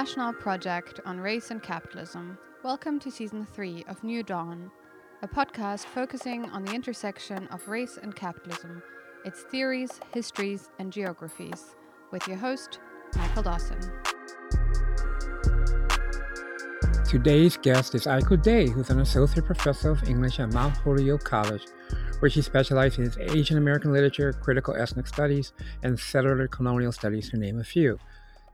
National Project on Race and Capitalism, welcome to Season 3 of New Dawn, a podcast focusing on the intersection of race and capitalism, its theories, histories, and geographies, with your host, Michael Dawson. Today's guest is Iyko Day, who's an associate professor of English at Mount Holyoke College, where she specializes in Asian American literature, critical ethnic studies, and settler colonial studies, to name a few.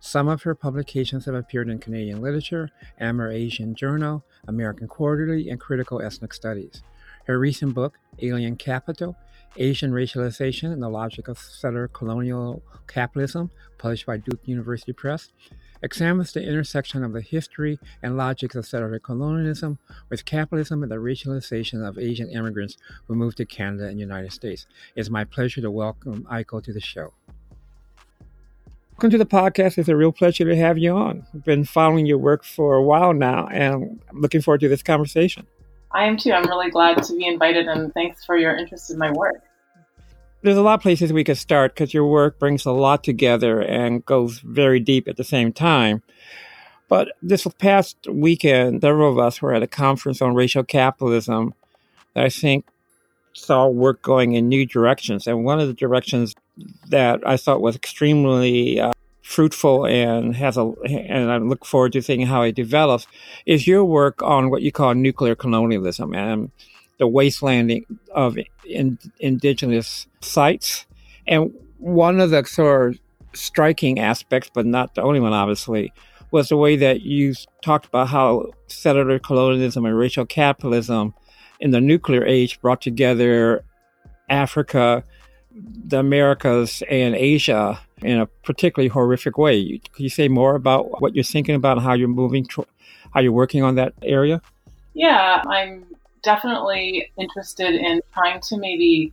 Some of her publications have appeared in Canadian Literature, Amerasia Journal, American Quarterly, and Critical Ethnic Studies. Her recent book, Alien Capital Asian Racialization and the Logic of Settler Colonial Capitalism, published by Duke University Press, examines the intersection of the history and logics of settler colonialism with capitalism and the racialization of Asian immigrants who moved to Canada and the United States. It's my pleasure to welcome Iyko to the show. Welcome to the podcast. It's a real pleasure to have you on. I've been following your work for a while now, and I'm looking forward to this conversation. I am too. I'm really glad to be invited, and thanks for your interest in my work. There's a lot of places we could start because your work brings a lot together and goes very deep at the same time. But this past weekend, several of us were at a conference on racial capitalism that I think saw work going in new directions. And one of the directions that I thought was extremely uh, fruitful and has a and I look forward to seeing how it develops is your work on what you call nuclear colonialism and the wastelanding of in, indigenous sites. And one of the sort of striking aspects, but not the only one, obviously, was the way that you talked about how settler colonialism and racial capitalism in the nuclear age brought together Africa, the Americas, and Asia in a particularly horrific way. Can you say more about what you're thinking about, how you're moving, how you're working on that area? Yeah, I'm definitely interested in trying to maybe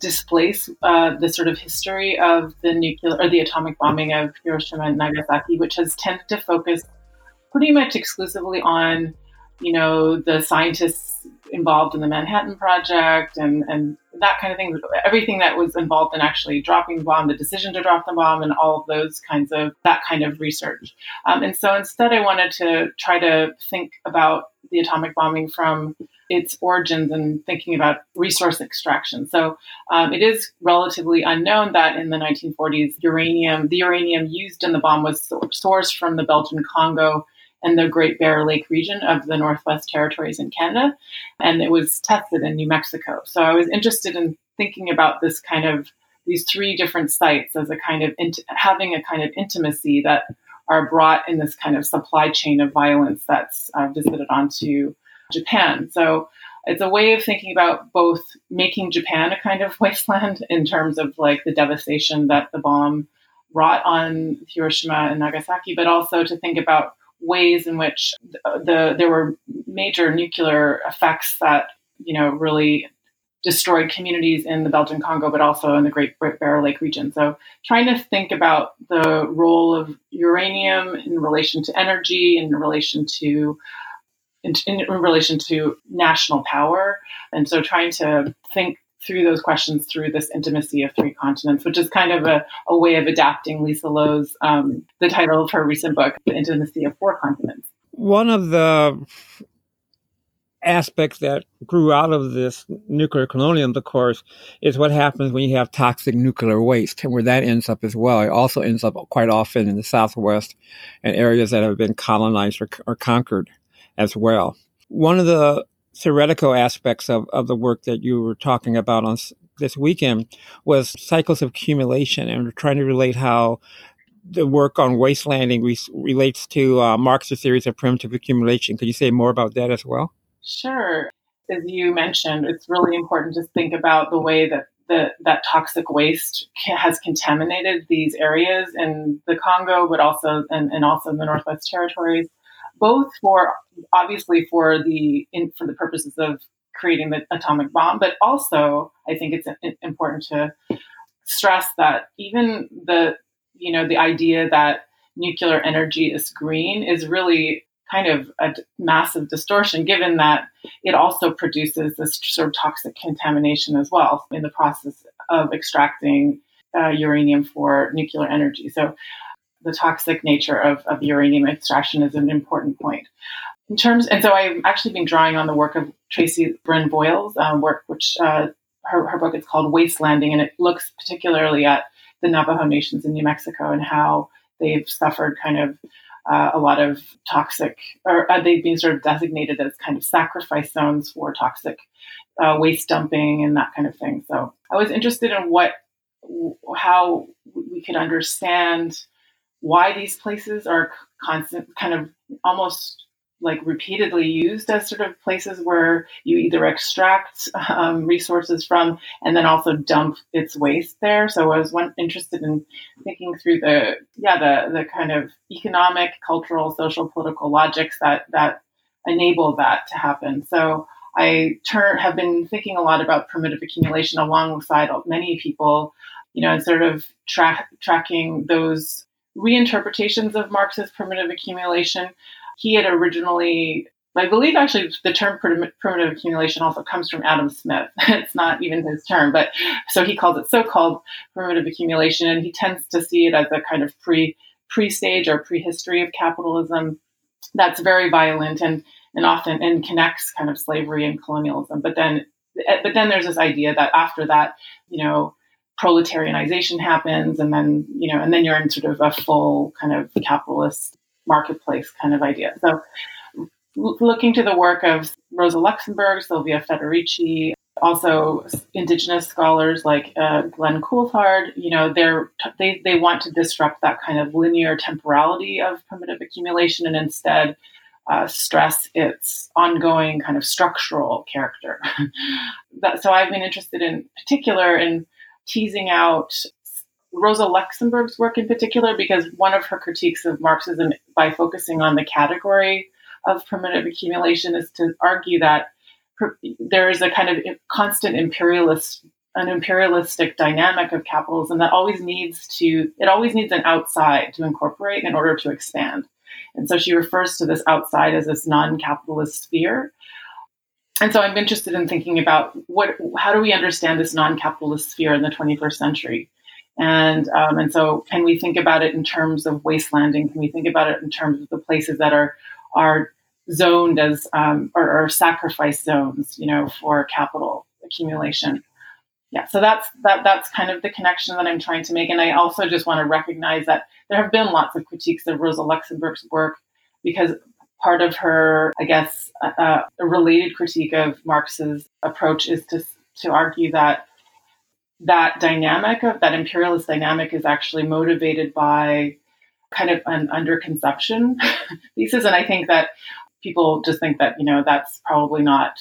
displace uh, the sort of history of the nuclear or the atomic bombing of Hiroshima and Nagasaki, which has tended to focus pretty much exclusively on you know, the scientists involved in the Manhattan Project and, and that kind of thing, everything that was involved in actually dropping the bomb, the decision to drop the bomb, and all of those kinds of that kind of research. Um, and so instead, I wanted to try to think about the atomic bombing from its origins and thinking about resource extraction. So um, it is relatively unknown that in the 1940s, uranium, the uranium used in the bomb was sourced from the Belgian Congo in the Great Bear Lake region of the Northwest Territories in Canada, and it was tested in New Mexico. So I was interested in thinking about this kind of these three different sites as a kind of having a kind of intimacy that are brought in this kind of supply chain of violence that's uh, visited onto Japan. So it's a way of thinking about both making Japan a kind of wasteland in terms of like the devastation that the bomb wrought on Hiroshima and Nagasaki, but also to think about ways in which the, the there were major nuclear effects that you know really destroyed communities in the Belgian Congo, but also in the Great Bear Lake region. So, trying to think about the role of uranium in relation to energy, in relation to in, in, relation to national power, and so trying to think through those questions through this intimacy of three continents, which is kind of a, a way of adapting Lisa Lowe's, um, the title of her recent book, The Intimacy of Four Continents. One of the aspects that grew out of this nuclear colonialism, of course, is what happens when you have toxic nuclear waste and where that ends up as well. It also ends up quite often in the Southwest and areas that have been colonized or, or conquered as well. One of the theoretical aspects of, of the work that you were talking about on this weekend was cycles of accumulation and trying to relate how the work on wastelanding re- relates to uh, Marxist theories of primitive accumulation. Could you say more about that as well? Sure. As you mentioned, it's really important to think about the way that the, that toxic waste has contaminated these areas in the Congo, but also and, and also in the Northwest Territories both for obviously for the in, for the purposes of creating the atomic bomb, but also I think it's important to stress that even the you know the idea that nuclear energy is green is really kind of a massive distortion given that it also produces this sort of toxic contamination as well in the process of extracting uh, uranium for nuclear energy. So the toxic nature of, of uranium extraction is an important point. In terms, and so I've actually been drawing on the work of Traci Brynne Voyles' um, work, which uh, her, her book is called Wastelanding, and it looks particularly at the Navajo nations in New Mexico and how they've suffered kind of uh, a lot of toxic, or uh, they've been sort of designated as kind of sacrifice zones for toxic uh, waste dumping and that kind of thing. So I was interested in what, how we could understand why these places are constant, kind of almost like repeatedly used as sort of places where you either extract um, resources from and then also dump its waste there. So I was one, interested in thinking through the yeah the the kind of economic, cultural, social, political logics that that enable that to happen. So I turn have been thinking a lot about primitive accumulation alongside many people, you know, and sort of tra- tracking those reinterpretations of Marx's primitive accumulation he had originally, I believe actually the term primitive accumulation also comes from Adam Smith. it's not even his term, but so he calls it so-called primitive accumulation, and he tends to see it as a kind of pre pre-stage or prehistory of capitalism that's very violent and and often and connects kind of slavery and colonialism. But then but then there's this idea that after that, you know, proletarianization happens and then you know and then you're in sort of a full kind of capitalist marketplace kind of idea. So, looking to the work of Rosa Luxemburg, Silvia Federici, also indigenous scholars like uh, Glenn Coulthard, you know, they're, they, they want to disrupt that kind of linear temporality of primitive accumulation and instead uh, stress its ongoing kind of structural character. that, so I've been interested in particular in teasing out Rosa Luxemburg's work in particular, because one of her critiques of Marxism by focusing on the category of primitive accumulation is to argue that there is a kind of constant imperialist an imperialistic dynamic of capitalism that always needs to it always needs an outside to incorporate in order to expand. And so she refers to this outside as this non-capitalist sphere and so i'm interested in thinking about what how do we understand this non-capitalist sphere in the 21st century and um, and so, can we think about it in terms of wastelanding? Can we think about it in terms of the places that are are zoned as um, or, or sacrifice zones, you know, for capital accumulation? Yeah, so that's that that's kind of the connection that I'm trying to make. And I also just want to recognize that there have been lots of critiques of Rosa Luxemburg's work because part of her, I guess, uh, uh a related critique of Marx's approach is to to argue that that dynamic of that imperialist dynamic is actually motivated by kind of an underconsumption thesis. And I think that people just think that, you know, that's probably not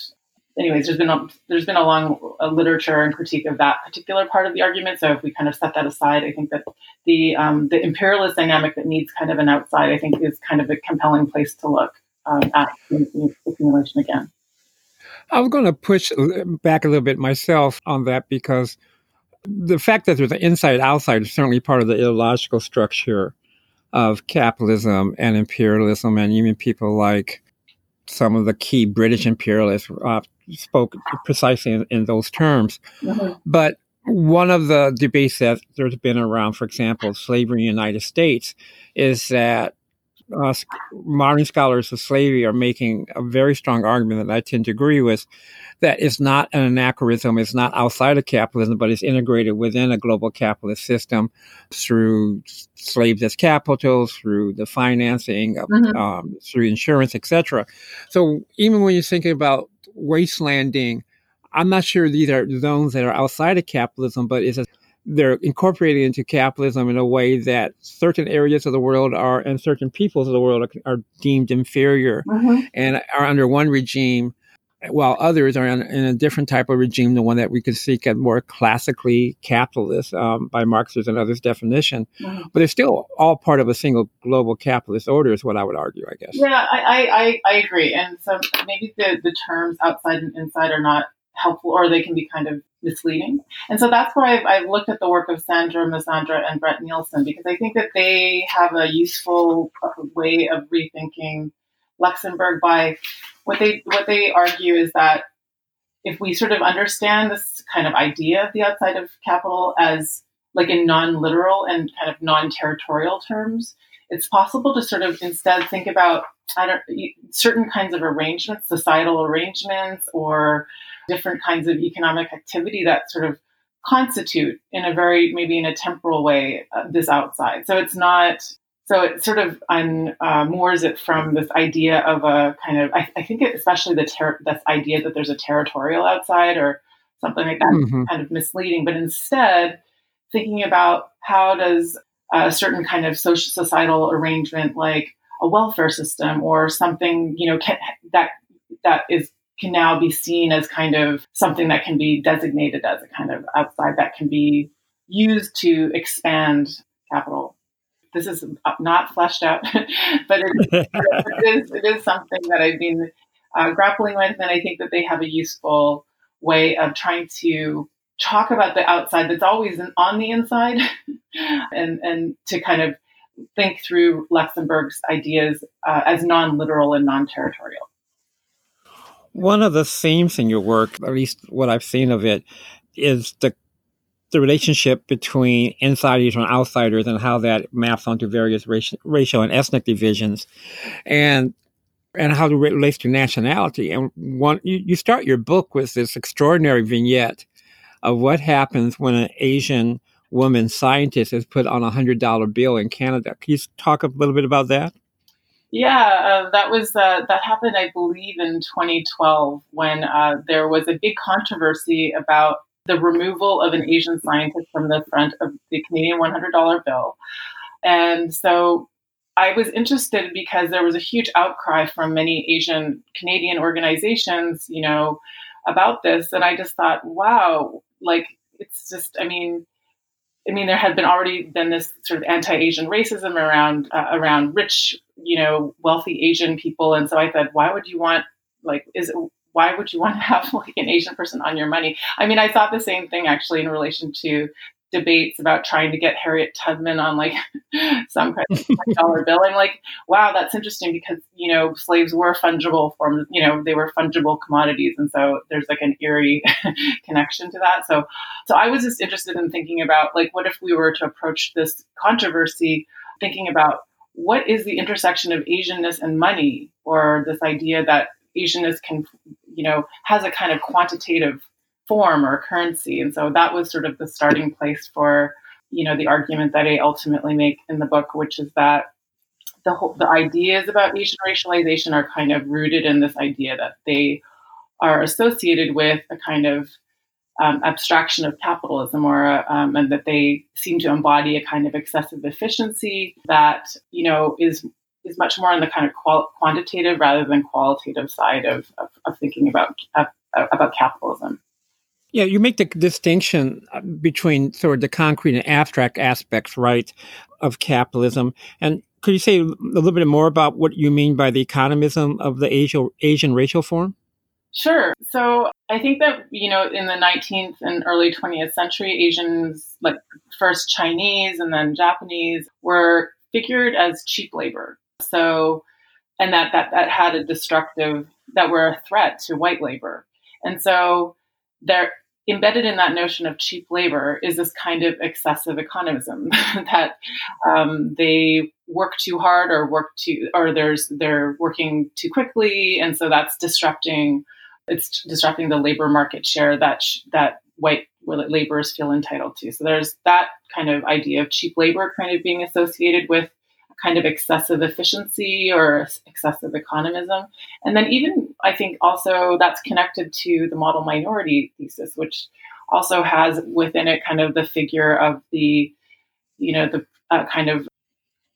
anyways, there's been a, there's been a long a literature and critique of that particular part of the argument. So if we kind of set that aside, I think that the um, the imperialist dynamic that needs kind of an outside, I think, is kind of a compelling place to look um, at accumulation again. I was going to push back a little bit myself on that because the fact that there's an inside outside is certainly part of the ideological structure of capitalism and imperialism, and even people like some of the key British imperialists uh, spoke precisely in, in those terms. Mm-hmm. But one of the debates that there's been around, for example, slavery in the United States, is that uh, modern scholars of slavery are making a very strong argument that I tend to agree with that it's not an anachronism, it's not outside of capitalism, but it's integrated within a global capitalist system through slaves as capital, through the financing, of, mm-hmm. um, through insurance, etc. So even when you're thinking about wastelanding, I'm not sure these are zones that are outside of capitalism, but it's a they're incorporated into capitalism in a way that certain areas of the world are and certain peoples of the world are, are deemed inferior mm-hmm. and are under one regime while others are in, in, a different type of regime, the one that we could seek a more classically capitalist um, by Marx's and others' definition. Mm-hmm. But it's still all part of a single global capitalist order, is what I would argue, I guess. Yeah, I, I, I agree. And so maybe the, the terms outside and inside are not helpful or they can be kind of misleading. And so that's why I've, I've, looked at the work of Sandro Mezzadra and Brett Neilson because I think that they have a useful way of rethinking Luxemburg by what they what they argue is that if we sort of understand this kind of idea of the outside of capital as like in non-literal and kind of non-territorial terms, it's possible to sort of instead think about I don't certain kinds of arrangements, societal arrangements, or different kinds of economic activity that sort of constitute in a very maybe in a temporal way uh, this outside. So it's not. So it sort of unmoors uh, it from this idea of a kind of. I, I think it, especially the ter- this idea that there's a territorial outside or something like that, mm-hmm. kind of misleading. But instead, thinking about how does a certain kind of social societal arrangement like a welfare system or something you know can, that that is can now be seen as kind of something that can be designated as a kind of outside that can be used to expand capital. This is not fleshed out, but it, it, is, it is something that I've been uh, grappling with, and I think that they have a useful way of trying to talk about the outside that's always on the inside, and and to kind of think through Luxemburg's ideas uh, as non-literal and non-territorial. One of the themes in your work, at least what I've seen of it, is the the relationship between insiders and outsiders and how that maps onto various racial, racial and ethnic divisions, and and how it relates to nationality. And one, you, you start your book with this extraordinary vignette of what happens when an Asian woman scientist is put on a hundred dollar bill in Canada. Can you talk a little bit about that? Yeah, uh, that was uh, that happened, I believe, in 2012 when uh, there was a big controversy about the removal of an Asian scientist from the front of the Canadian $100 bill, and so I was interested because there was a huge outcry from many Asian Canadian organizations, you know, about this, and I just thought, wow, like it's just, I mean, I mean, there had been already been this sort of anti-Asian racism around uh, around rich, you know, wealthy Asian people, and so I thought, why would you want like is it, why would you want to have like an Asian person on your money? I mean, I thought the same thing actually in relation to debates about trying to get Harriet Tubman on like some kind of dollar bill. I'm like, wow, that's interesting because you know slaves were fungible forms. You know, they were fungible commodities, and so there's like an eerie connection to that. So, so I was just interested in thinking about like, what if we were to approach this controversy, thinking about what is the intersection of Asianness and money, or this idea that Asianness can, you know, has a kind of quantitative form or currency. And so that was sort of the starting place for, you know, the argument that I ultimately make in the book, which is that the whole, the ideas about Asian racialization are kind of rooted in this idea that they are associated with a kind of um, abstraction of capitalism, or um, and that they seem to embody a kind of excessive efficiency that you know is is much more on the kind of qual- quantitative rather than qualitative side of, of, of thinking about uh, about capitalism. Yeah, you make the distinction uh, between sort of the concrete and abstract aspects, right, of capitalism. And could you say a little bit more about what you mean by the economism of the Asian, Asian racial form? Sure. So I think that, you know, in the 19th and early 20th century, Asians, like first Chinese and then Japanese, were figured as cheap labor. So, and that, that, that had a destructive, that were a threat to white labor. And so there, embedded in that notion of cheap labor is this kind of excessive economism that um, they work too hard or work too or there's they're working too quickly and so that's disrupting it's disrupting the labor market share that sh- that white laborers feel entitled to so there's that kind of idea of cheap labor kind of being associated with kind of excessive efficiency or excessive economism. And then, even I think also that's connected to the model minority thesis, which also has within it kind of the figure of the, you know, the uh, kind of,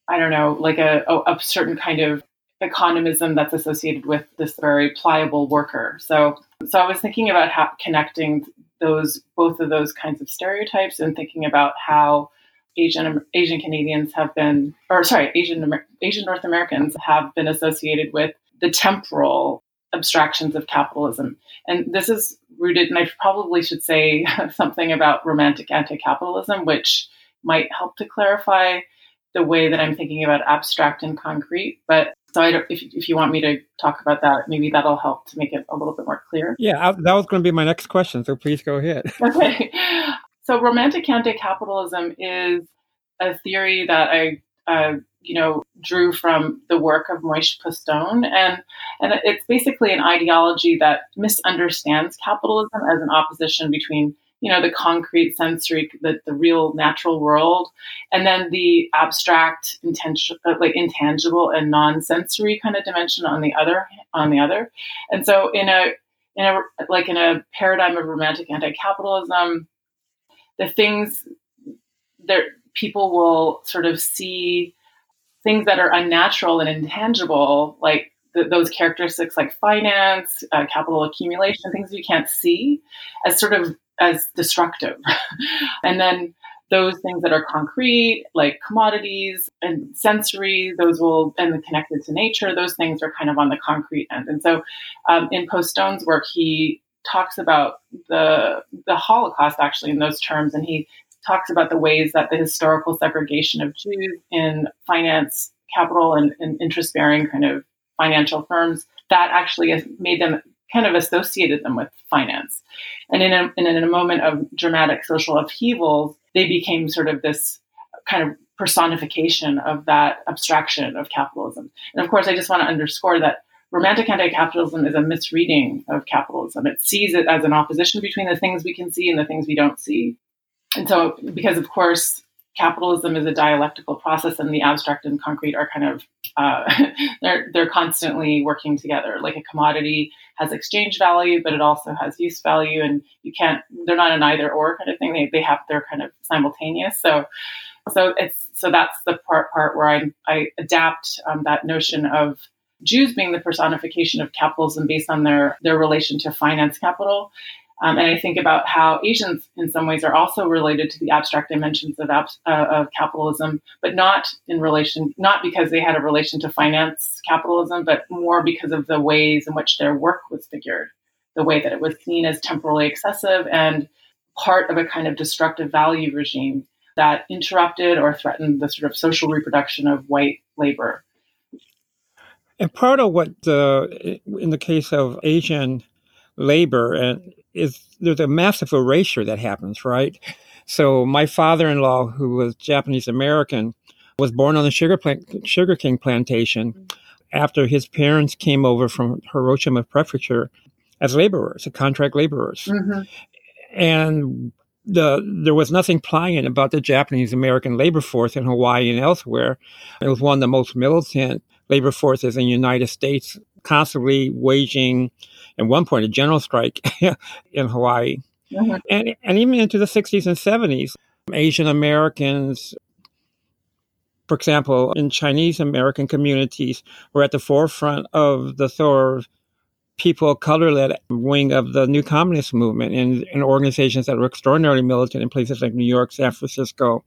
I don't know, like a, a, certain kind of economism that's associated with this very pliable worker. So, so I was thinking about how connecting those both of those kinds of stereotypes and thinking about how Asian Asian Canadians have been, or sorry, Asian Asian North Americans have been associated with the temporal abstractions of capitalism, and this is rooted. And I probably should say something about romantic anti-capitalism, which might help to clarify the way that I'm thinking about abstract and concrete. But so I if, if you want me to talk about that, maybe that'll help to make it a little bit more clear. Yeah, I, that was going to be my next question. So please go ahead. okay. So romantic anti-capitalism is a theory that I, uh, you know, drew from the work of Moishe Postone, and and it's basically an ideology that misunderstands capitalism as an opposition between you know the concrete sensory the, the real natural world and then the abstract intention uh, like intangible and non-sensory kind of dimension on the other on the other. And so in a in a like in a paradigm of romantic anti-capitalism the things that people will sort of see things that are unnatural and intangible like those characteristics like finance, uh, capital accumulation, things you can't see, as sort of as destructive. and then those things that are concrete, like commodities and sensory, those will, and connected to nature, those things are kind of on the concrete end. And so um, in Postone's work, he talks about the, the Holocaust actually in those terms, and he talks about the ways that the historical segregation of Jews in finance, capital, and, and interest bearing kind of financial firms that actually made them kind of associated them with finance. And in a, in a moment of dramatic social upheaval, they became sort of this kind of personification of that abstraction of capitalism. And of course, I just want to underscore that romantic anti-capitalism is a misreading of capitalism. It sees it as an opposition between the things we can see and the things we don't see. And so, because of course, capitalism is a dialectical process and the abstract and concrete are kind of uh, they're they're constantly working together like a commodity has exchange value but it also has use value and you can't they're not an either or kind of thing they, they have they're kind of simultaneous so so it's so that's the part part where i i adapt um, that notion of Jews being the personification of capitalism based on their their relation to finance capital um, and I think about how Asians, in some ways, are also related to the abstract dimensions of, ab- uh, of capitalism, but not in relation, not because they had a relation to finance capitalism, but more because of the ways in which their work was figured, the way that it was seen as temporally excessive and part of a kind of destructive value regime that interrupted or threatened the sort of social reproduction of white labor. And part of what, the, in the case of Asian labor, and is there's a massive erasure that happens, right? So my father-in-law, who was Japanese American, was born on the sugar plant, sugarcane plantation after his parents came over from Hiroshima Prefecture as laborers, as contract laborers. Mm-hmm. And the, there was nothing pliant about the Japanese American labor force in Hawaii and elsewhere. It was one of the most militant labor forces in the United States, constantly waging at one point a general strike in Hawaii. Mm-hmm. And, and even into the 60s and 70s, Asian Americans, for example, in Chinese American communities, were at the forefront of the sort of people color led wing of the new communist movement in, in organizations that were extraordinarily militant in places like New York, San Francisco,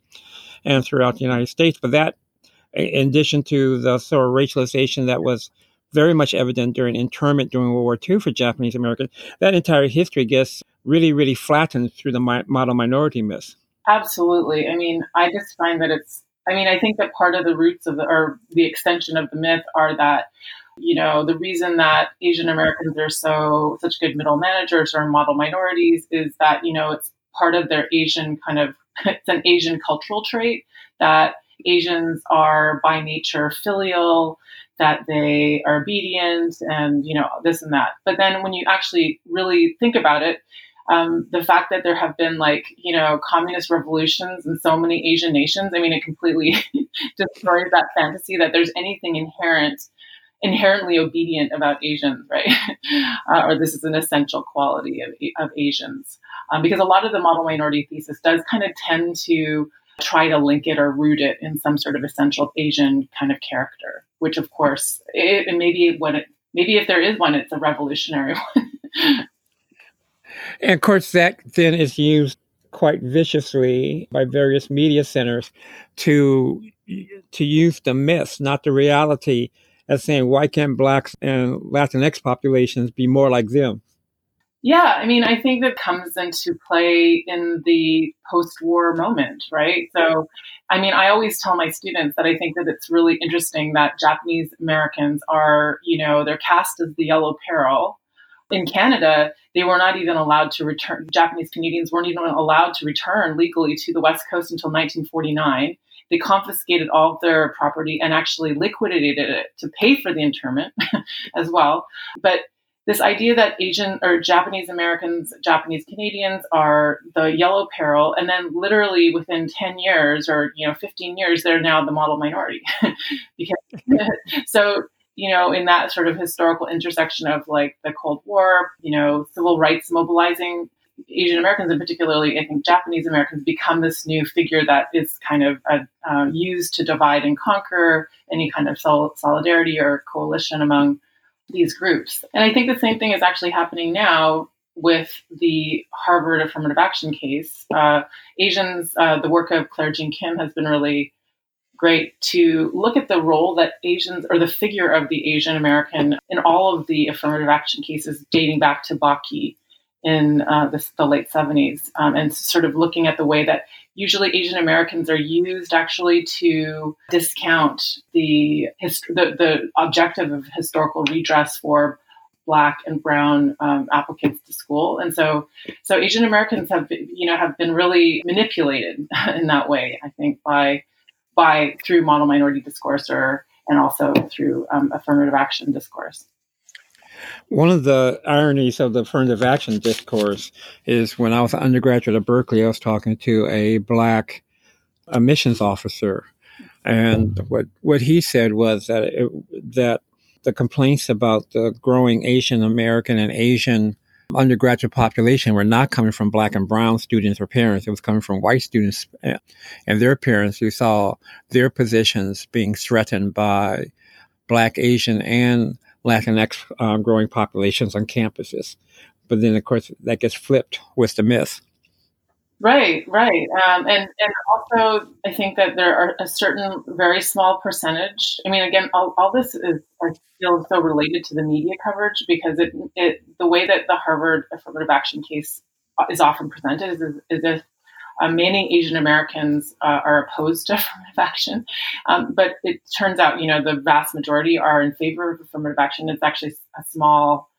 and throughout the United States. But that, in addition to the sort of racialization that was very much evident during internment during World War II for Japanese Americans, that entire history gets really, really flattened through the mi- model minority myth. Absolutely. I mean, I just find that it's, I mean, I think that part of the roots of the, or the extension of the myth are that, you know, the reason that Asian Americans are so, such good middle managers or model minorities is that, you know, it's part of their Asian kind of, it's an Asian cultural trait that Asians are by nature filial, that they are obedient and you know this and that. But then when you actually really think about it um, the fact that there have been like you know communist revolutions in so many asian nations i mean it completely destroys that fantasy that there's anything inherent inherently obedient about asians right? Uh, or this is an essential quality of, of asians. Um, because a lot of the model minority thesis does kind of tend to try to link it or root it in some sort of essential asian kind of character which of course, it, and maybe when it, maybe if there is one, it's a revolutionary one. and of course, that then is used quite viciously by various media centers to to use the myth, not the reality, as saying why can't blacks and Latinx populations be more like them? Yeah, I mean, I think that comes into play in the post war moment, right? So, I mean, I always tell my students that I think that it's really interesting that Japanese Americans are, you know, they're cast as the yellow peril. in Canada, they were not even allowed to return, Japanese Canadians weren't even allowed to return legally to the West Coast until 1949. They confiscated all of their property and actually liquidated it to pay for the internment as well. But this idea that Asian or Japanese Americans, Japanese Canadians are the yellow peril, and then literally within 10 years or you know 15 years, they're now the model minority. because so you know, in that sort of historical intersection of like the Cold War, you know, civil rights mobilizing Asian Americans and particularly, I think Japanese Americans become this new figure that is kind of uh, uh, used to divide and conquer any kind of sol- solidarity or coalition among these groups. And I think the same thing is actually happening now with the Harvard affirmative action case. Uh, Asians, uh, the work of Claire Jean Kim has been really great to look at the role that Asians or the figure of the Asian American in all of the affirmative action cases dating back to Bakke in uh, the, the, late 70s um, and sort of looking at the way that usually Asian Americans are used actually to discount the, hist- the, the objective of historical redress for black and brown um, applicants to school and so so asian americans have you know have been really manipulated in that way i think by by through model minority discourse or and also through um, affirmative action discourse. One of the ironies of the affirmative action discourse is when I was an undergraduate at Berkeley, I was talking to a black admissions officer, and what what he said was that it, that the complaints about the growing Asian American and Asian undergraduate population were not coming from black and brown students or parents. It was coming from white students and their parents who saw their positions being threatened by black, Asian, and Latinx uh, growing populations on campuses. But then, of course, that gets flipped with the myth. Right, right, um, and and also I think that there are a certain very small percentage. I mean, again, all, all this is I feel so related to the media coverage because it it the way that the Harvard affirmative action case is often presented is, is if uh, many Asian Americans uh, are opposed to affirmative action, um, but it turns out you know the vast majority are in favor of affirmative action. It's actually a small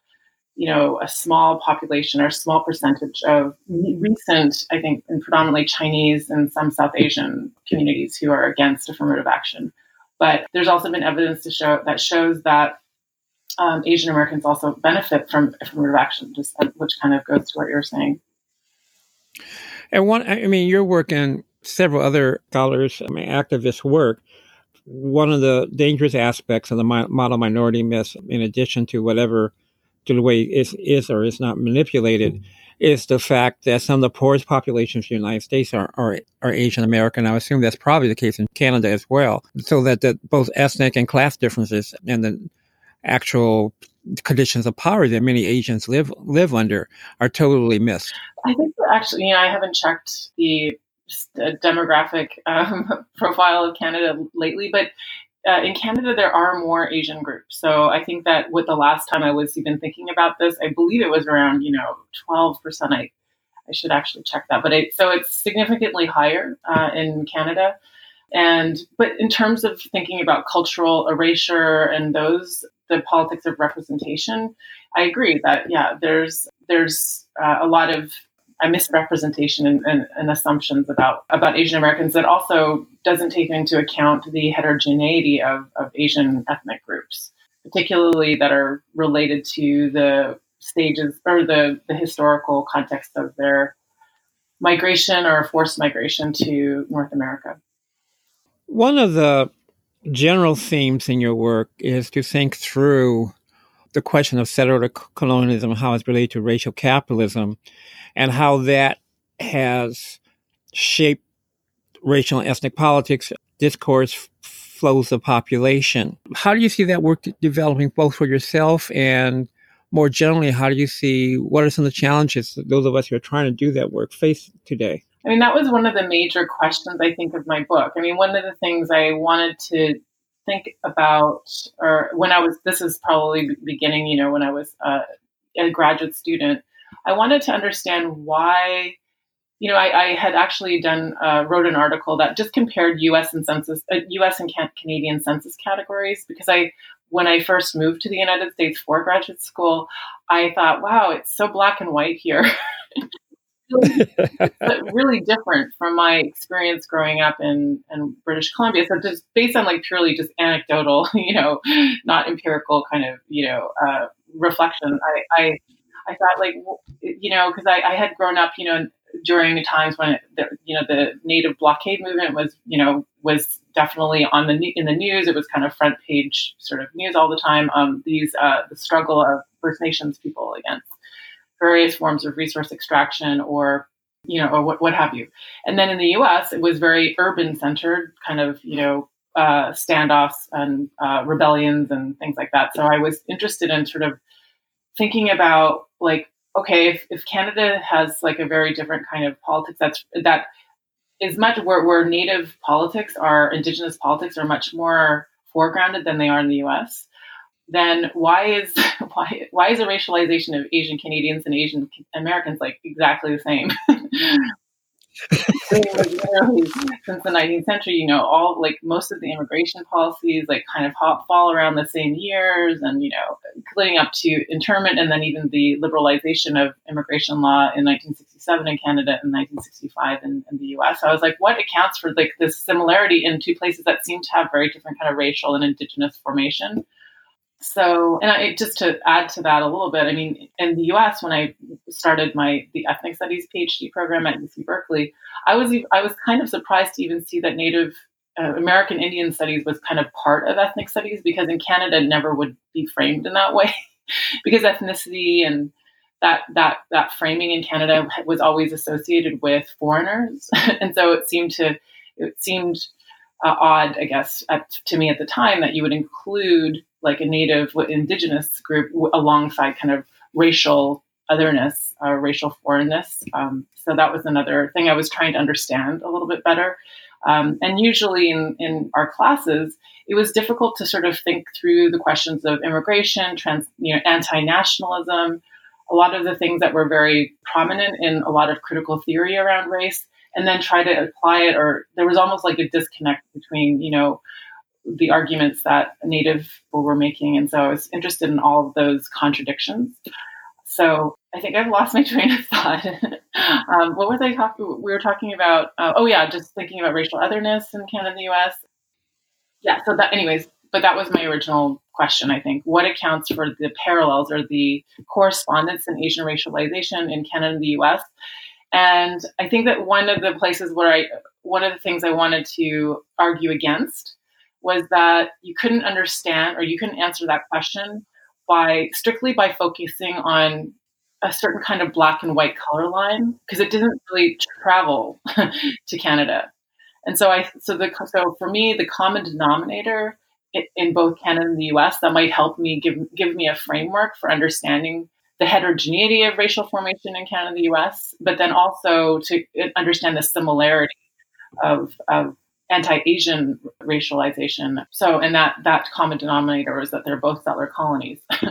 you know, a small population or a small percentage of recent, I think, and predominantly Chinese and some South Asian communities who are against affirmative action. But there's also been evidence to show that shows that um, Asian Americans also benefit from affirmative action, just uh, which kind of goes to what you're saying. And one, I mean, your work and several other scholars, I mean, activists' work. One of the dangerous aspects of the model minority myth, in addition to whatever to the way it is or is not manipulated is the fact that some of the poorest populations in the United States are, are, are Asian American. I assume that's probably the case in Canada as well. So that the, both ethnic and class differences and the actual conditions of power that many Asians live live under are totally missed. I think actually, you know, I haven't checked the demographic um, profile of Canada lately, but uh, in Canada, there are more Asian groups. So I think that with the last time I was even thinking about this, I believe it was around, you know, 12%. I, I should actually check that. But so it's significantly higher uh, in Canada. And, but in terms of thinking about cultural erasure and those, the politics of representation, I agree that, yeah, there's, there's uh, a lot of a misrepresentation and, and, and, assumptions about about Asian Americans that also doesn't take into account the heterogeneity of, of Asian ethnic groups, particularly that are related to the stages or the, the historical context of their migration or forced migration to North America. One of the general themes in your work is to think through the question of settler colonialism, how it's related to racial capitalism, and how that has shaped racial and ethnic politics, discourse, flows of population. How do you see that work developing both for yourself and more generally, how do you see what are some of the challenges that those of us who are trying to do that work face today? I mean, that was one of the major questions I think of my book. I mean, one of the things I wanted to think about, or when I was, this is probably beginning, you know, when I was uh, a graduate student, I wanted to understand why. You know, I, I had actually done uh, wrote an article that just compared U.S. and census, uh, U.S. and can- Canadian census categories because I, when I first moved to the United States for graduate school, I thought, wow, it's so black and white here. really different from my experience growing up in, in British Columbia. So just based on like purely just anecdotal, you know, not empirical kind of, you know, uh, reflection, I, I, I thought like, you know, because I, I had grown up, you know, during times when the, you know the native blockade movement was you know was definitely on the in the news. It was kind of front page sort of news all the time. Um, these uh, the struggle of First Nations people against various forms of resource extraction or you know or what, what have you. And then in the U.S., it was very urban centered, kind of you know uh, standoffs and uh, rebellions and things like that. So I was interested in sort of thinking about like okay, if, if Canada has like a very different kind of politics that's that is much where, where native politics are indigenous politics are much more foregrounded than they are in the US, then why is why why is the racialization of Asian Canadians and Asian Americans like exactly the same? since the 19th century, you know, all like most of the immigration policies like kind of fall around the same years, and you know, leading up to internment, and then even the liberalization of immigration law in 1967 in Canada and 1965 in, in the U.S. So I was like, what accounts for like this similarity in two places that seem to have very different kind of racial and indigenous formation? So and I, just to add to that a little bit i mean in the us when i started my the ethnic studies phd program at uc berkeley i was i was kind of surprised to even see that native uh, american indian studies was kind of part of ethnic studies because in canada never would be framed in that way because ethnicity and that that that framing in canada was always associated with foreigners. And so it seemed to it seemed uh, odd i guess at, to me at the time that you would include like a native indigenous group alongside kind of racial otherness, uh, racial foreignness. Um, so that was another thing I was trying to understand a little bit better. Um, and usually in, in our classes, it was difficult to sort of think through the questions of immigration, trans, you know, anti-nationalism, a lot of the things that were very prominent in a lot of critical theory around race, and then try to apply it. Or there was almost like a disconnect between, you know, the arguments that Native were making. And so I was interested in all of those contradictions. So I think I've lost my train of thought. um, what was I talking? We were talking about. Uh, oh yeah, just thinking about racial otherness in Canada and the U.S. Yeah. So that, anyways, but that was my original question. I think what accounts for the parallels or the correspondence in Asian racialization in Canada and the U.S. And I think that one of the places where I, one of the things I wanted to argue against was that you couldn't understand or you couldn't answer that question by strictly by focusing on a certain kind of black and white color line because it didn't really travel to Canada. And so I so the so for me the common denominator in both Canada and the US that might help me give give me a framework for understanding the heterogeneity of racial formation in Canada and the US, but then also to understand the similarity of, of anti-Asian racialization. So, and that that common denominator is that they're both settler colonies.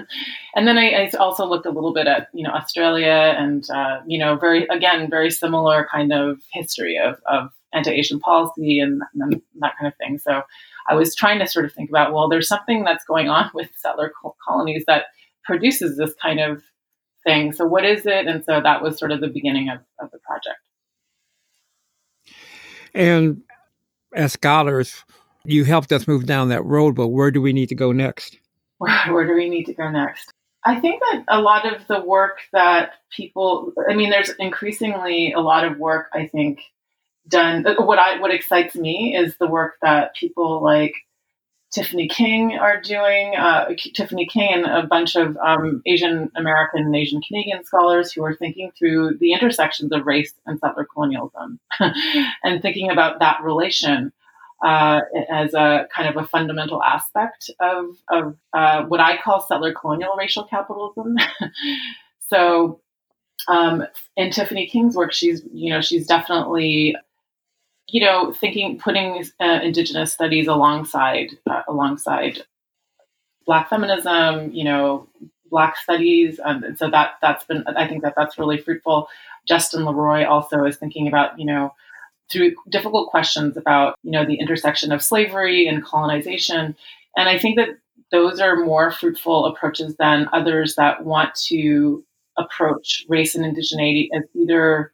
and then I, I, also looked a little bit at you know Australia and uh, you know very again very similar kind of history of, of anti-Asian policy and, and, that kind of thing. So, I was trying to sort of think about well, there's something that's going on with settler colonies that produces this kind of thing. So, what is it? And so that was sort of the beginning of, of the project. And as scholars, you helped us move down that road, but where do we need to go next? Where, do we need to go next? I think that a lot of the work that people, I mean, there's increasingly a lot of work, I think, done. What I, what excites me is the work that people like Tiffany King are doing. Uh, Tiffany King and a bunch of um, Asian American and Asian Canadian scholars who are thinking through the intersections of race and settler colonialism and thinking about that relation uh, as a kind of a fundamental aspect of, of uh, what I call settler colonial racial capitalism. so, um, in Tiffany King's work, she's you know she's definitely you know, thinking, putting uh, Indigenous studies alongside uh, alongside Black feminism, you know, Black studies, um, and so that that's been, I think that that's really fruitful. Justin Leroy also is thinking about, you know, through difficult questions about, you know, the intersection of slavery and colonization, and I think that those are more fruitful approaches than others that want to approach race and indigeneity as either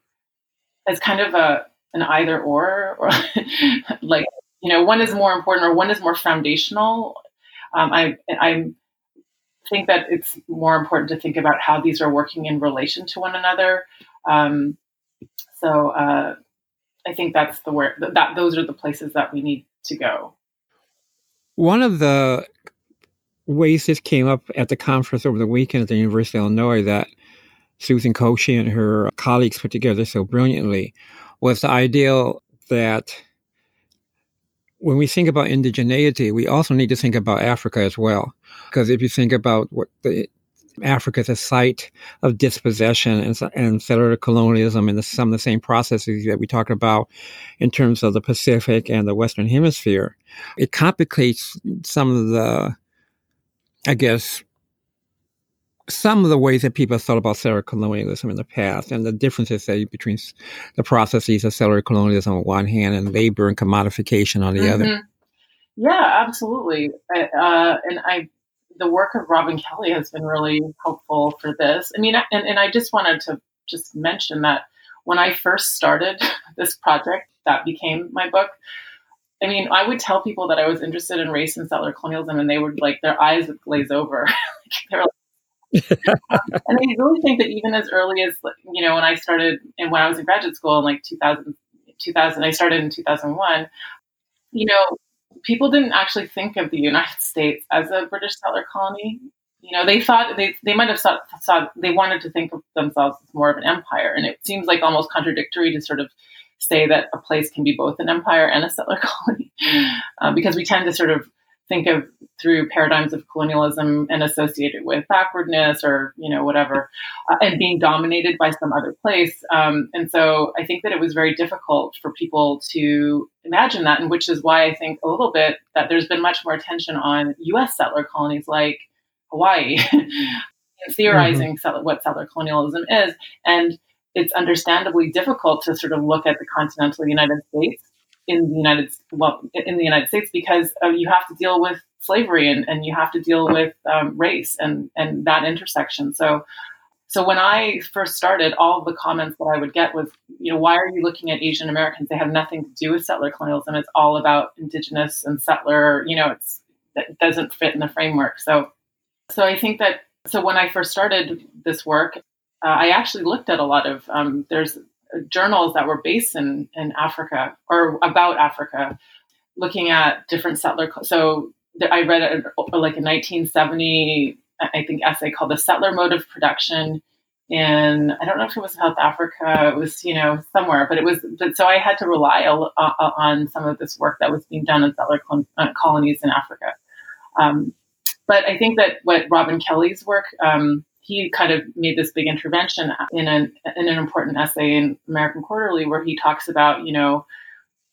as kind of a an either or or like you know one is more important or one is more foundational. Um, i i think that it's more important to think about how these are working in relation to one another. Um, so uh, i think that's the where that those are the places that we need to go. One of the ways this came up at the conference over the weekend at the University of Illinois that Susan Koshy and her colleagues put together so brilliantly was the ideal that when we think about indigeneity, we also need to think about Africa as well. Because if you think about what the Africa is a site of dispossession and, and settler colonialism and the, some of the same processes that we talked about in terms of the Pacific and the Western Hemisphere. It complicates some of the, I guess, some of the ways that people thought about settler colonialism in the past and the differences say, between the processes of settler colonialism on one hand and labor and commodification on the mm-hmm. other. Yeah, absolutely. Uh, and I, the work of Robin Kelley has been really helpful for this. I mean, and, and I just wanted to just mention that when I first started this project that became my book, I mean, I would tell people that I was interested in race and settler colonialism, and they would like their eyes would glaze over. They're like, and I really think that even as early as you know when I started and when I was in graduate school in like 2000, 2000 I started in 2001 you know people didn't actually think of the United States as a British settler colony. You know they thought they, they might have thought, thought they wanted to think of themselves as more of an empire. And it seems like almost contradictory to sort of say that a place can be both an empire and a settler colony uh, because we tend to sort of think of through paradigms of colonialism and associated with backwardness or you know whatever uh, and being dominated by some other place um, and so i think that it was very difficult for people to imagine that and which is why i think a little bit that there's been much more attention on us settler colonies like hawaii theorizing mm-hmm. settler, what settler colonialism is and it's understandably difficult to sort of look at the continental united states in the United well in the United States because uh, you have to deal with slavery and, and you have to deal with um, race and and that intersection. So so when I first started, all the comments that I would get was, you know, why are you looking at Asian Americans? They have nothing to do with settler colonialism. It's all about indigenous and settler. You know, it's that doesn't fit in the framework. So so I think that so when I first started this work, uh, I actually looked at a lot of um, there's journals that were based in, in Africa or about Africa, looking at different settler. So I read a, like a 1970, I think, essay called "The Settler Mode of Production." In I don't know if it was South Africa, it was you know somewhere, but it was. But so I had to rely on some of this work that was being done in settler uh, colonies in Africa. Um, but I think that what Robin Kelley's work um, he kind of made this big intervention in an in an important essay in American Quarterly where he talks about, you know,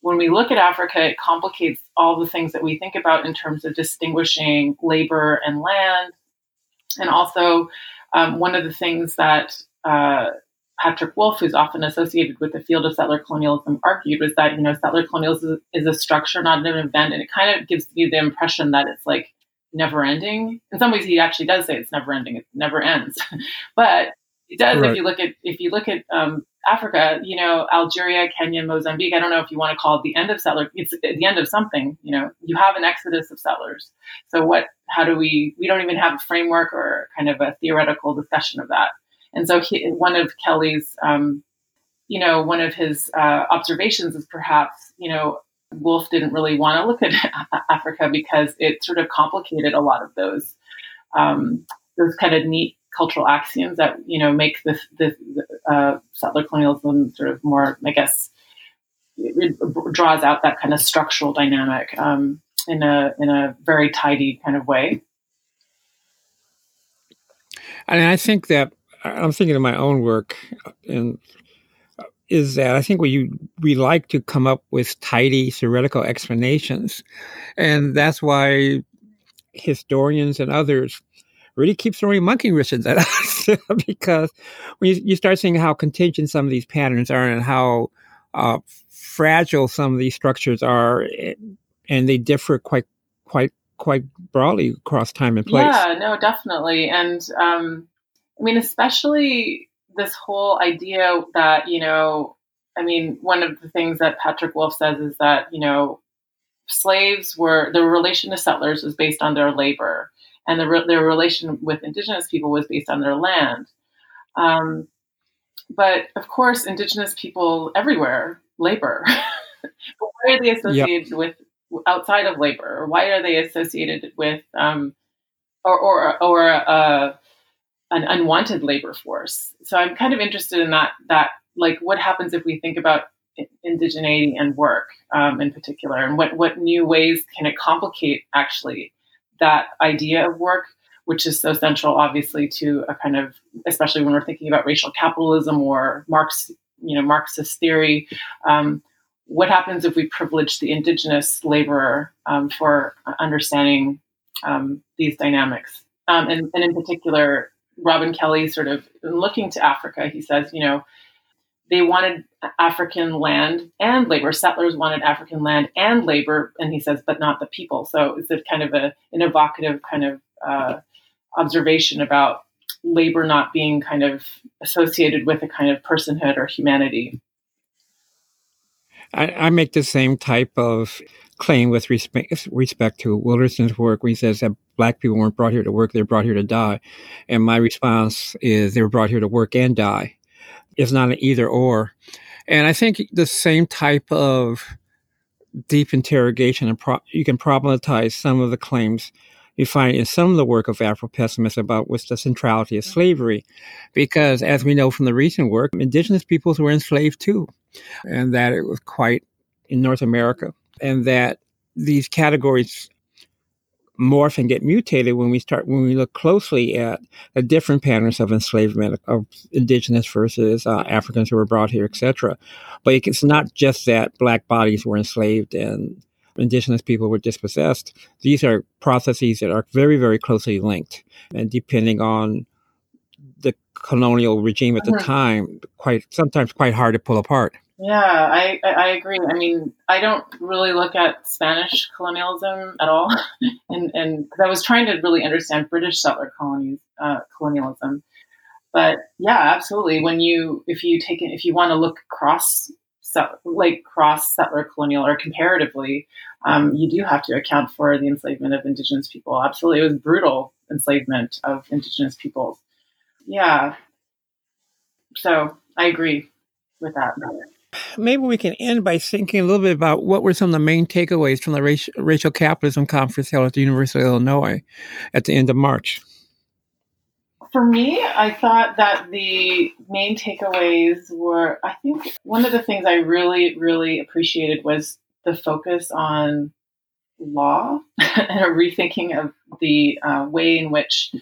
when we look at Africa, it complicates all the things that we think about in terms of distinguishing labor and land. And also, um, one of the things that uh, Patrick Wolfe, who's often associated with the field of settler colonialism, argued was that you know settler colonialism is a structure, not an event, and it kind of gives you the impression that it's like never ending. In some ways, he actually does say it's never ending. It never ends, but it does right. if you look at if you look at um, Africa. You know, Algeria, Kenya, Mozambique. I don't know if you want to call it the end of settler. It's the end of something. You know, you have an exodus of settlers. So what? How do we? We don't even have a framework or kind of a theoretical discussion of that. And so he, one of Kelley's, um, you know, one of his uh, observations is perhaps, you know, Wolfe didn't really want to look at Africa because it sort of complicated a lot of those um, those kind of neat cultural axioms that you know make the, the uh, settler colonialism sort of more, I guess, it, draws out that kind of structural dynamic um, in a in a very tidy kind of way. And I think that I'm thinking of my own work and is that I think we we like to come up with tidy theoretical explanations, and that's why historians and others really keep throwing monkey wrenches at us because when you, you, start seeing how contingent some of these patterns are and how uh, fragile some of these structures are, and they differ quite quite quite broadly across time and place. Yeah, no, definitely. And um, I mean, especially this whole idea that, you know, I mean, one of the things that Patrick Wolfe says is that, you know, slaves were, their relation to settlers was based on their labor, and the, their relation with indigenous people was based on their land. Um, but of course, indigenous people everywhere labor. but why are they associated yep. with outside of labor, or why are they associated with, um, or or or uh, an unwanted labor force? So I'm kind of interested in that. That like, what happens if we think about indigeneity and work um, in particular, and what what new ways can it complicate actually that idea of work? which is so central, obviously, to a kind of, especially when we're thinking about racial capitalism or Marx, you know, Marxist theory. Um, what happens if we privilege the indigenous laborer um, for understanding um, these dynamics? Um, and, and, in particular, Robin Kelley sort of looking to Africa, he says, you know, they wanted African land and labor. Settlers wanted African land and labor, and he says, but not the people. So it's a kind of a, an evocative kind of uh, observation about labor not being kind of associated with a kind of personhood or humanity. I, I make the same type of claim with respect, respect to Wilderson's work, where he says that black people weren't brought here to work, they were brought here to die. And my response is they were brought here to work and die. It's not an either or. And I think the same type of deep interrogation and pro- you can problematize some of the claims you find in some of the work of Afro pessimists about what's the centrality of slavery. Because as we know from the recent work, indigenous peoples were enslaved too, and that it was quite in North America, and that these categories morph and get mutated when we start when we look closely at the different patterns of enslavement of indigenous versus uh, Africans who were brought here, etc. But it's not just that black bodies were enslaved and indigenous people were dispossessed. These are processes that are very, very closely linked. And depending on the colonial regime at the mm-hmm. time, quite sometimes quite hard to pull apart. Yeah, I, I agree. I mean, I don't really look at Spanish colonialism at all, and and because I was trying to really understand British settler colonies uh, colonialism, but yeah, absolutely. When you if you take it, if you want to look across like cross settler colonial or comparatively, um, you do have to account for the enslavement of indigenous people. Absolutely, it was brutal enslavement of indigenous peoples. Yeah. So I agree with that. Maybe we can end by thinking a little bit about what were some of the main takeaways from the racial, racial capitalism conference held at the University of Illinois at the end of March? For me, I thought that the main takeaways were I think one of the things I really, really appreciated was the focus on law and a rethinking of the uh, way in which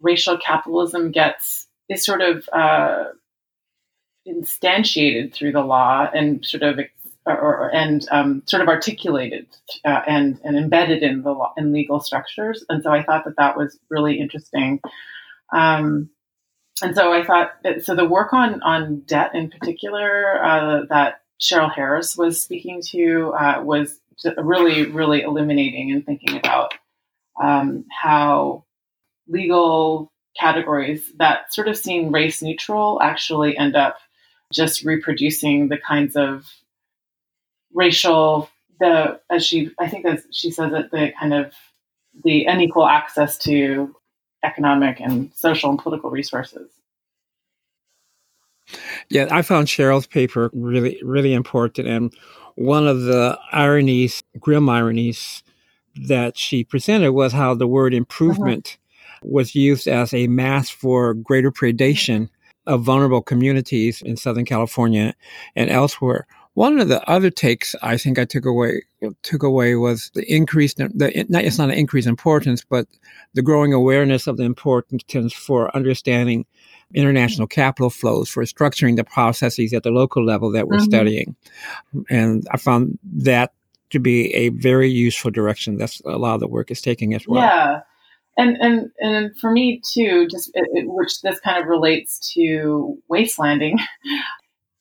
racial capitalism gets is sort of uh, instantiated through the law and sort of or, and um, sort of articulated uh, and and embedded in the law, in legal structures. And so I thought that that was really interesting. Um, and so I thought, that, so the work on on debt in particular uh, that Cheryl Harris was speaking to uh, was really, really illuminating and thinking about um, how legal categories that sort of seem race neutral actually end up just reproducing the kinds of racial the as she I think as she says it the kind of the unequal access to economic and social and political resources. Yeah, I found Cheryl's paper really, really important. And one of the ironies, grim ironies, that she presented was how the word improvement uh-huh. was used as a mask for greater predation of vulnerable communities in Southern California and elsewhere. One of the other takes I think I took away took away was the increase. The not, it's not an increased importance, but the growing awareness of the importance for understanding international capital flows, for structuring the processes at the local level that we're mm-hmm. studying, and I found that to be a very useful direction. That's a lot of the work is taking as well. Yeah. And, and and for me too, just it, it, which this kind of relates to wastelanding.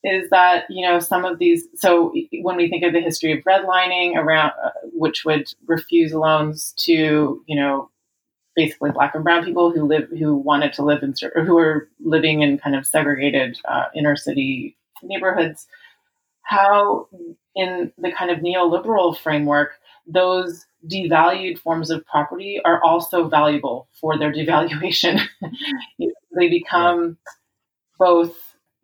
is that you know some of these so when we think of the history of redlining around uh, which would refuse loans to you know basically black and brown people who live who wanted to live in or who were living in kind of segregated uh, inner city neighborhoods how in the kind of neoliberal framework those devalued forms of property are also valuable for their devaluation they become both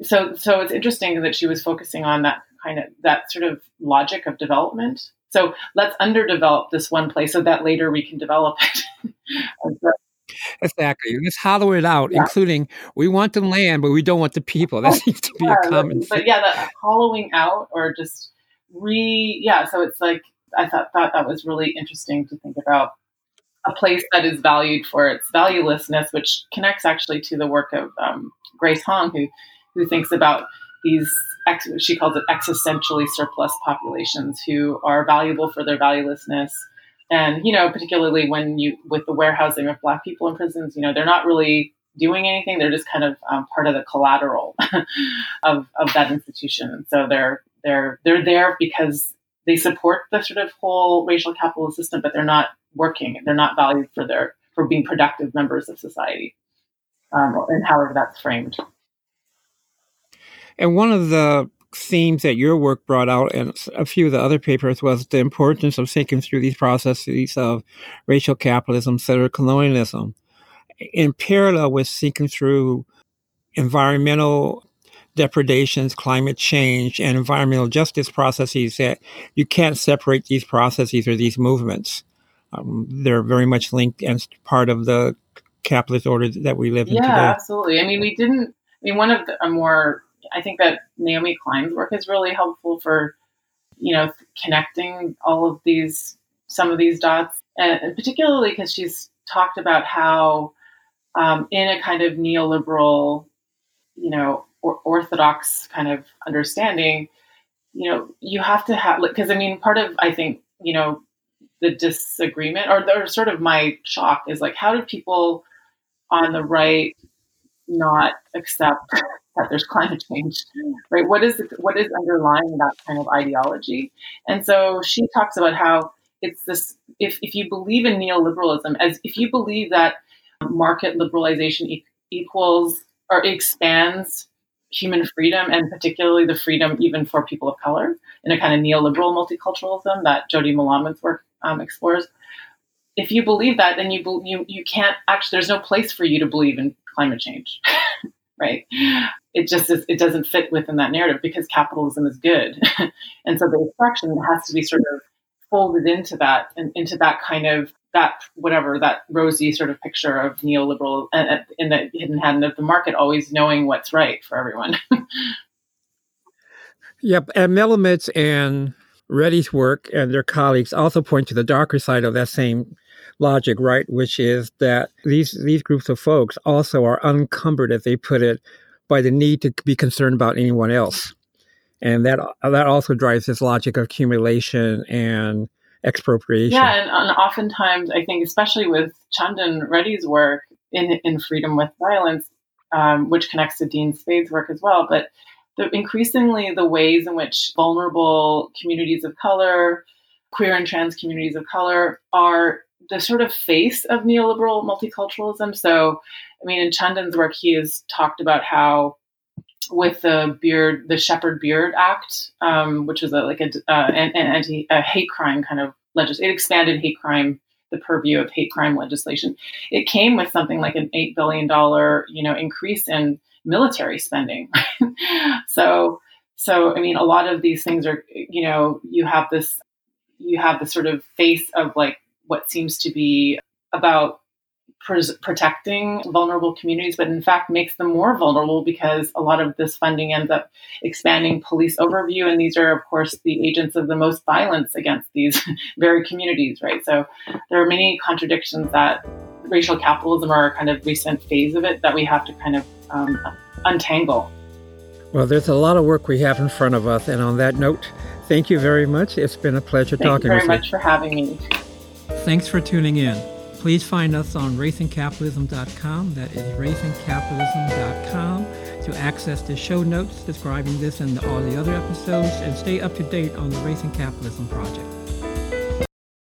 so so it's interesting that she was focusing on that kind of that sort of logic of development so let's underdevelop this one place so that later we can develop it Exactly. Let's hollow it out, yeah. including we want the land, but we don't want the people. That seems to be yeah, a common. But, but yeah, the hollowing out or just re yeah. So it's like I thought thought that was really interesting to think about a place that is valued for its valuelessness, which connects actually to the work of um, Grace Hong, who who thinks about these ex- she calls it existentially surplus populations who are valuable for their valuelessness. And you know particularly when you with the warehousing of black people in prisons you know they're not really doing anything they're just kind of um, part of the collateral of, of that institution. So they're they're they're there because they support the sort of whole racial capitalist system but they're not working. They're not valued for their for being productive members of society um, and however that's framed. And one of the themes that your work brought out and a few of the other papers was the importance of thinking through these processes of racial capitalism, settler colonialism, in parallel with thinking through environmental depredations, climate change, and environmental justice processes that you can't separate these processes or these movements. Um, they're very much linked and part of the capitalist order that we live in yeah, today. Yeah, absolutely. I mean, we didn't. I mean, one of the more I think that Naomi Klein's work is really helpful for, you know, connecting all of these, some of these dots, and particularly because she's talked about how, um, in a kind of neoliberal, you know, or orthodox kind of understanding, you know, you have to have, because I mean, part of, I think, you know, the disagreement or, or sort of my shock is like, how do people on the right not accept that there's climate change, right? What is what is underlying that kind of ideology? And so she talks about how it's this if if you believe in neoliberalism as if you believe that market liberalization e- equals or expands human freedom and particularly the freedom even for people of color in a kind of neoliberal multiculturalism that Jodi Melamed's work um, explores. If you believe that, then you, you you can't actually. There's no place for you to believe in climate change, right? It just is, it doesn't fit within that narrative because capitalism is good, and so the abstraction has to be sort of folded into that and into that kind of that whatever that rosy sort of picture of neoliberal uh, in the hidden hand of the market always knowing what's right for everyone. yep, and Melamed's and Reddy's work and their colleagues also point to the darker side of that same logic, right? Which is that these these groups of folks also are unencumbered, as they put it, by the need to be concerned about anyone else, and that that also drives this logic of accumulation and expropriation. Yeah, and, and oftentimes I think, especially with Chandan Reddy's work in in Freedom with Violence, um, which connects to Dean Spade's work as well, but the, increasingly the ways in which vulnerable communities of color, queer and trans communities of color are the sort of face of neoliberal multiculturalism. So, I mean, in Chandan's work, he has talked about how with the Byrd, the Shepard Byrd Act, um, which was a, like a, uh, an, an anti a hate crime kind of legislation, it expanded hate crime, the purview of hate crime legislation. It came with something like an eight billion dollar, you know, increase in military spending. so, so I mean, a lot of these things are, you know, you have this, you have the sort of face of like what seems to be about pres- protecting vulnerable communities, but in fact makes them more vulnerable because a lot of this funding ends up expanding police overview. And these are, of course, the agents of the most violence against these very communities, right? So there are many contradictions that racial capitalism are a kind of recent phase of it that we have to kind of um, untangle. Well, there's a lot of work we have in front of us. And on that note, thank you very much. It's been a pleasure thank talking with you. Thank you very much for having me. Thanks for tuning in. Please find us on raceandcapitalism.com. That is raceandcapitalism.com to access the show notes describing this and all the other episodes and stay up to date on the Race and Capitalism Project.